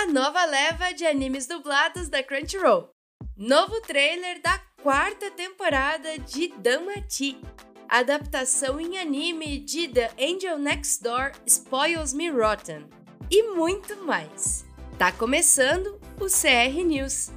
a nova leva de animes dublados da Crunchyroll. Novo trailer da quarta temporada de Danmachi. Adaptação em anime de The Angel Next Door Spoils Me Rotten. E muito mais. Tá começando o CR News.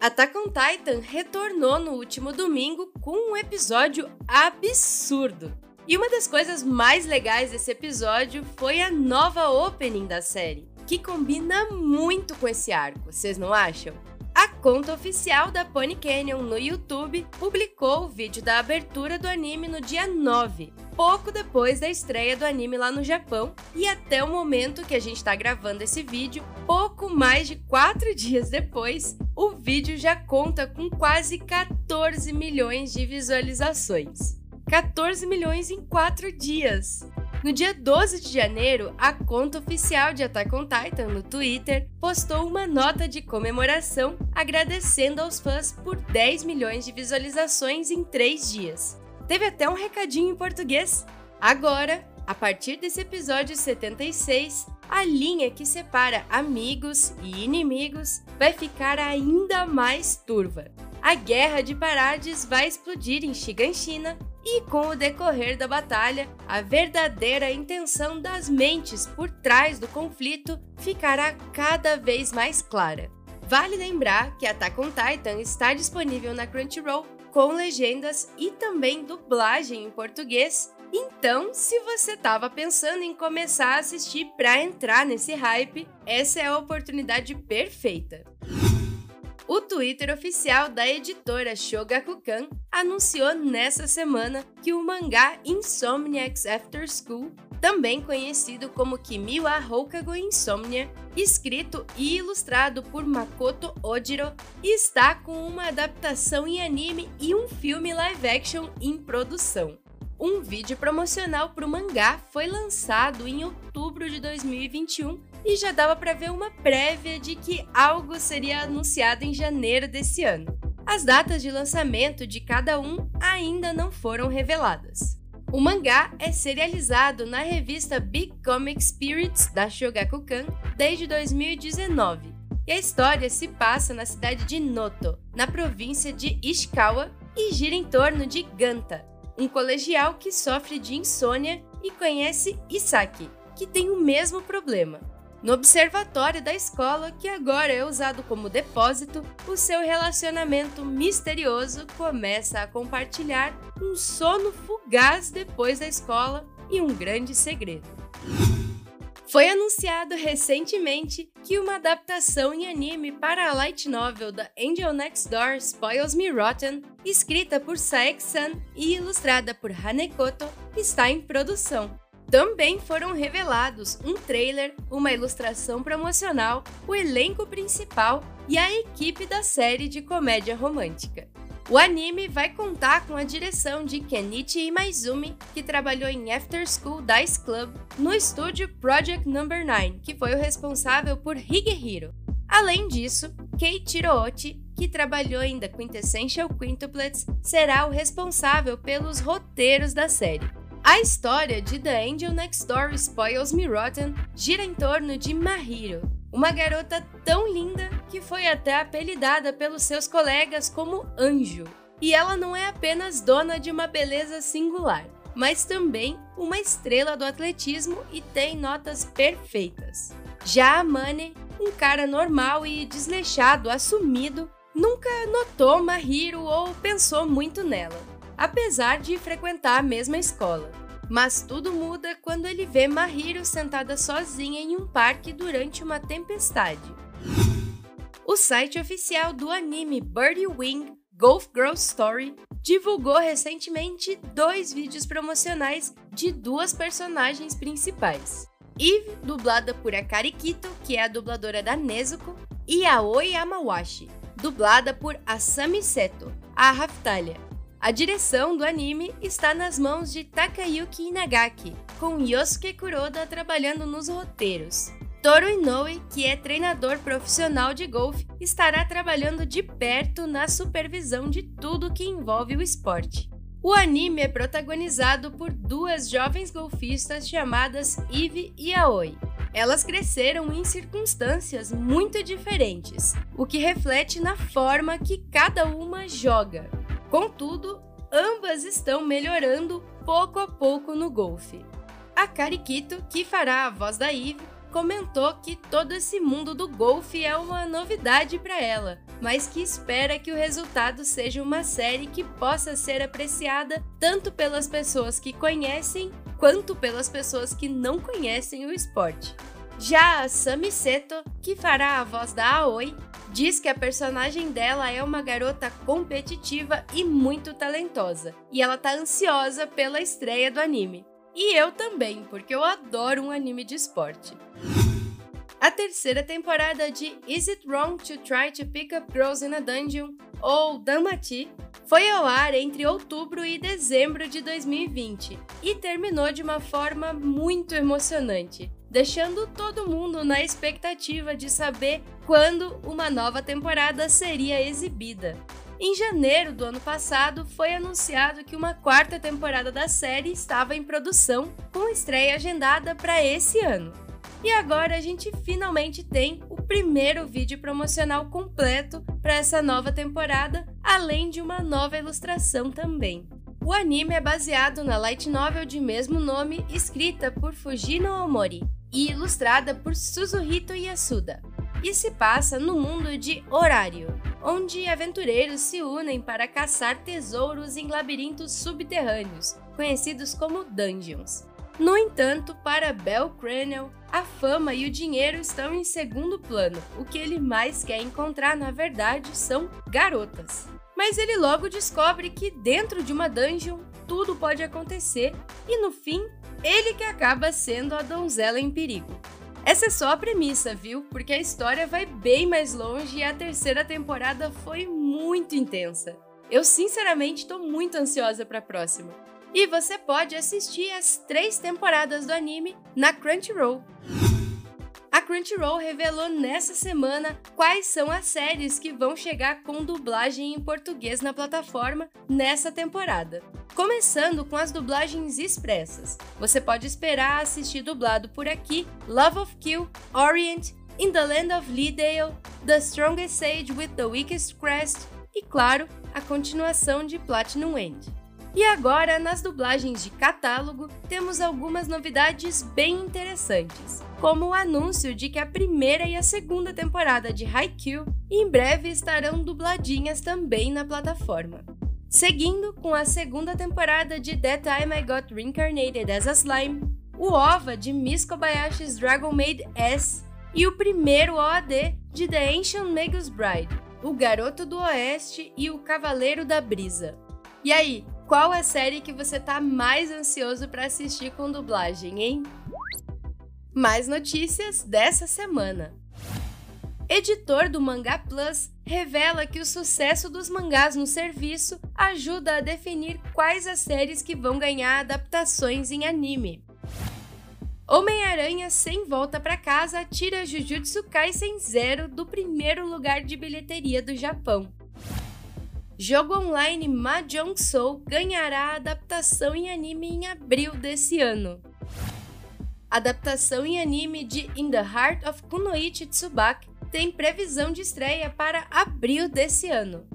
Attack on Titan retornou no último domingo com um episódio absurdo. E uma das coisas mais legais desse episódio foi a nova opening da série, que combina muito com esse arco, vocês não acham? A conta oficial da Pony Canyon no YouTube publicou o vídeo da abertura do anime no dia 9, pouco depois da estreia do anime lá no Japão, e até o momento que a gente está gravando esse vídeo, pouco mais de 4 dias depois, o vídeo já conta com quase 14 milhões de visualizações. 14 milhões em 4 dias. No dia 12 de janeiro, a conta oficial de Attack on Titan no Twitter postou uma nota de comemoração agradecendo aos fãs por 10 milhões de visualizações em 3 dias. Teve até um recadinho em português. Agora, a partir desse episódio 76, a linha que separa amigos e inimigos vai ficar ainda mais turva. A Guerra de Parades vai explodir em Shiganshina e com o decorrer da batalha, a verdadeira intenção das mentes por trás do conflito ficará cada vez mais clara. Vale lembrar que Attack on Titan está disponível na Crunchyroll com legendas e também dublagem em português. Então, se você estava pensando em começar a assistir para entrar nesse hype, essa é a oportunidade perfeita. O Twitter oficial da editora Shogakukan anunciou nessa semana que o mangá Insomniacs After School, também conhecido como Kimi wa Houkago Insomnia, escrito e ilustrado por Makoto Ojiro, está com uma adaptação em anime e um filme live action em produção. Um vídeo promocional para o mangá foi lançado em outubro de 2021 e já dava para ver uma prévia de que algo seria anunciado em janeiro desse ano. As datas de lançamento de cada um ainda não foram reveladas. O mangá é serializado na revista Big Comic Spirits da Shogakukan desde 2019, e a história se passa na cidade de Noto, na província de Ishikawa, e gira em torno de Ganta, um colegial que sofre de insônia e conhece Isaki, que tem o mesmo problema. No observatório da escola, que agora é usado como depósito, o seu relacionamento misterioso começa a compartilhar um sono fugaz depois da escola e um grande segredo. Foi anunciado recentemente que uma adaptação em anime para a light novel da Angel Next Door Spoils Me Rotten, escrita por Saek-san e ilustrada por Hanekoto, está em produção. Também foram revelados um trailer, uma ilustração promocional, o elenco principal e a equipe da série de comédia romântica. O anime vai contar com a direção de Kenichi Imaizumi, que trabalhou em After School Dice Club, no estúdio Project Number 9, que foi o responsável por Higehiro. Além disso, Keiichiro Ochi, que trabalhou em The Quintessential Quintuplets, será o responsável pelos roteiros da série. A história de The Angel Next Door Spoils Me Rotten gira em torno de Mahiro, uma garota tão linda que foi até apelidada pelos seus colegas como Anjo. E ela não é apenas dona de uma beleza singular, mas também uma estrela do atletismo e tem notas perfeitas. Já a Mane, um cara normal e desleixado, assumido, nunca notou Mahiro ou pensou muito nela apesar de frequentar a mesma escola. Mas tudo muda quando ele vê Mahiro sentada sozinha em um parque durante uma tempestade. O site oficial do anime Birdie Wing Golf Girl Story divulgou recentemente dois vídeos promocionais de duas personagens principais. Eve, dublada por Akari Kito, que é a dubladora da Nezuko, e Aoi Yamawashi, dublada por Asami Seto, a Raftalia, a direção do anime está nas mãos de Takayuki Inagaki, com Yosuke Kuroda trabalhando nos roteiros. Toru Inoue, que é treinador profissional de golfe, estará trabalhando de perto na supervisão de tudo que envolve o esporte. O anime é protagonizado por duas jovens golfistas chamadas Eve e Aoi. Elas cresceram em circunstâncias muito diferentes, o que reflete na forma que cada uma joga. Contudo, ambas estão melhorando pouco a pouco no golfe. A Karikito, que fará a voz da Eve, comentou que todo esse mundo do golfe é uma novidade para ela, mas que espera que o resultado seja uma série que possa ser apreciada tanto pelas pessoas que conhecem quanto pelas pessoas que não conhecem o esporte. Já a Sami Seto, que fará a voz da Aoi, diz que a personagem dela é uma garota competitiva e muito talentosa, e ela tá ansiosa pela estreia do anime. E eu também, porque eu adoro um anime de esporte. A terceira temporada de Is It Wrong to Try to Pick Up Girls in a Dungeon, ou Danmachi, foi ao ar entre outubro e dezembro de 2020 e terminou de uma forma muito emocionante, deixando todo mundo na expectativa de saber quando uma nova temporada seria exibida. Em janeiro do ano passado, foi anunciado que uma quarta temporada da série estava em produção, com estreia agendada para esse ano. E agora a gente finalmente tem o primeiro vídeo promocional completo para essa nova temporada, além de uma nova ilustração também. O anime é baseado na light novel de mesmo nome, escrita por Fujino Omori e ilustrada por Suzuhito Yasuda, e se passa no mundo de Horário, onde aventureiros se unem para caçar tesouros em labirintos subterrâneos, conhecidos como dungeons. No entanto, para Bel Craniel, a fama e o dinheiro estão em segundo plano. O que ele mais quer encontrar, na verdade, são garotas. Mas ele logo descobre que dentro de uma dungeon tudo pode acontecer e no fim, ele que acaba sendo a donzela em perigo. Essa é só a premissa, viu? Porque a história vai bem mais longe e a terceira temporada foi muito intensa. Eu sinceramente estou muito ansiosa para a próxima. E você pode assistir as três temporadas do anime na Crunchyroll. Crunchyroll revelou nessa semana quais são as séries que vão chegar com dublagem em português na plataforma nessa temporada. Começando com as dublagens expressas. Você pode esperar assistir dublado por aqui Love of Kill, Orient, In the Land of Leedale, The Strongest Sage with the Weakest Crest e, claro, a continuação de Platinum End. E agora, nas dublagens de catálogo, temos algumas novidades bem interessantes, como o anúncio de que a primeira e a segunda temporada de Haikyuu em breve estarão dubladinhas também na plataforma. Seguindo com a segunda temporada de That Time I Got Reincarnated as a Slime, o OVA de Miss Kobayashi's Dragon Maid S e o primeiro OAD de The Ancient Magus Bride, O Garoto do Oeste e o Cavaleiro da Brisa. E aí, qual a série que você tá mais ansioso para assistir com dublagem, hein? Mais notícias dessa semana. Editor do Mangá Plus revela que o sucesso dos mangás no serviço ajuda a definir quais as séries que vão ganhar adaptações em anime. Homem-Aranha sem volta para casa tira Jujutsu Kaisen Zero do primeiro lugar de bilheteria do Japão. Jogo online Mahjong Soul ganhará adaptação em anime em abril desse ano. adaptação em anime de In the Heart of Kunoichi Tsubaki tem previsão de estreia para abril desse ano.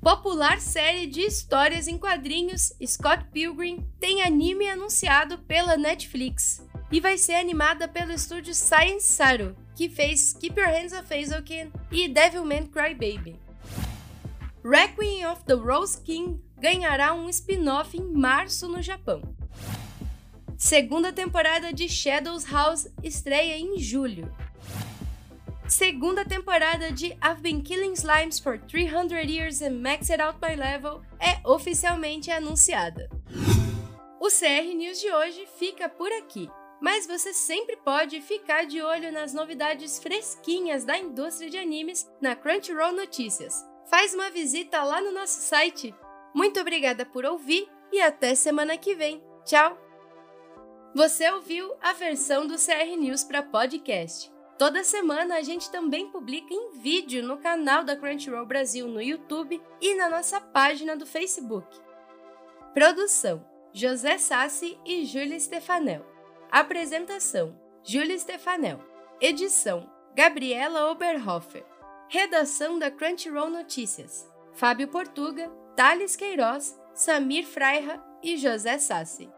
Popular série de histórias em quadrinhos Scott Pilgrim tem anime anunciado pela Netflix e vai ser animada pelo estúdio Science Saru, que fez Keep Your Hands Off Hazelkin e Devilman Crybaby. Requiem of the Rose King ganhará um spin-off em março no Japão. Segunda temporada de Shadows House estreia em julho. Segunda temporada de I've Been Killing Slimes for 300 Years and Maxed Out My Level é oficialmente anunciada. O CR News de hoje fica por aqui, mas você sempre pode ficar de olho nas novidades fresquinhas da indústria de animes na Crunchyroll Notícias faz uma visita lá no nosso site. Muito obrigada por ouvir e até semana que vem. Tchau! Você ouviu a versão do CR News para podcast. Toda semana a gente também publica em vídeo no canal da Crunchyroll Brasil no YouTube e na nossa página do Facebook. Produção: José Sassi e Júlia Stefanel. Apresentação: Júlia Stefanel. Edição: Gabriela Oberhofer. Redação da Crunchyroll Notícias: Fábio Portuga, Thales Queiroz, Samir Freira e José Sassi.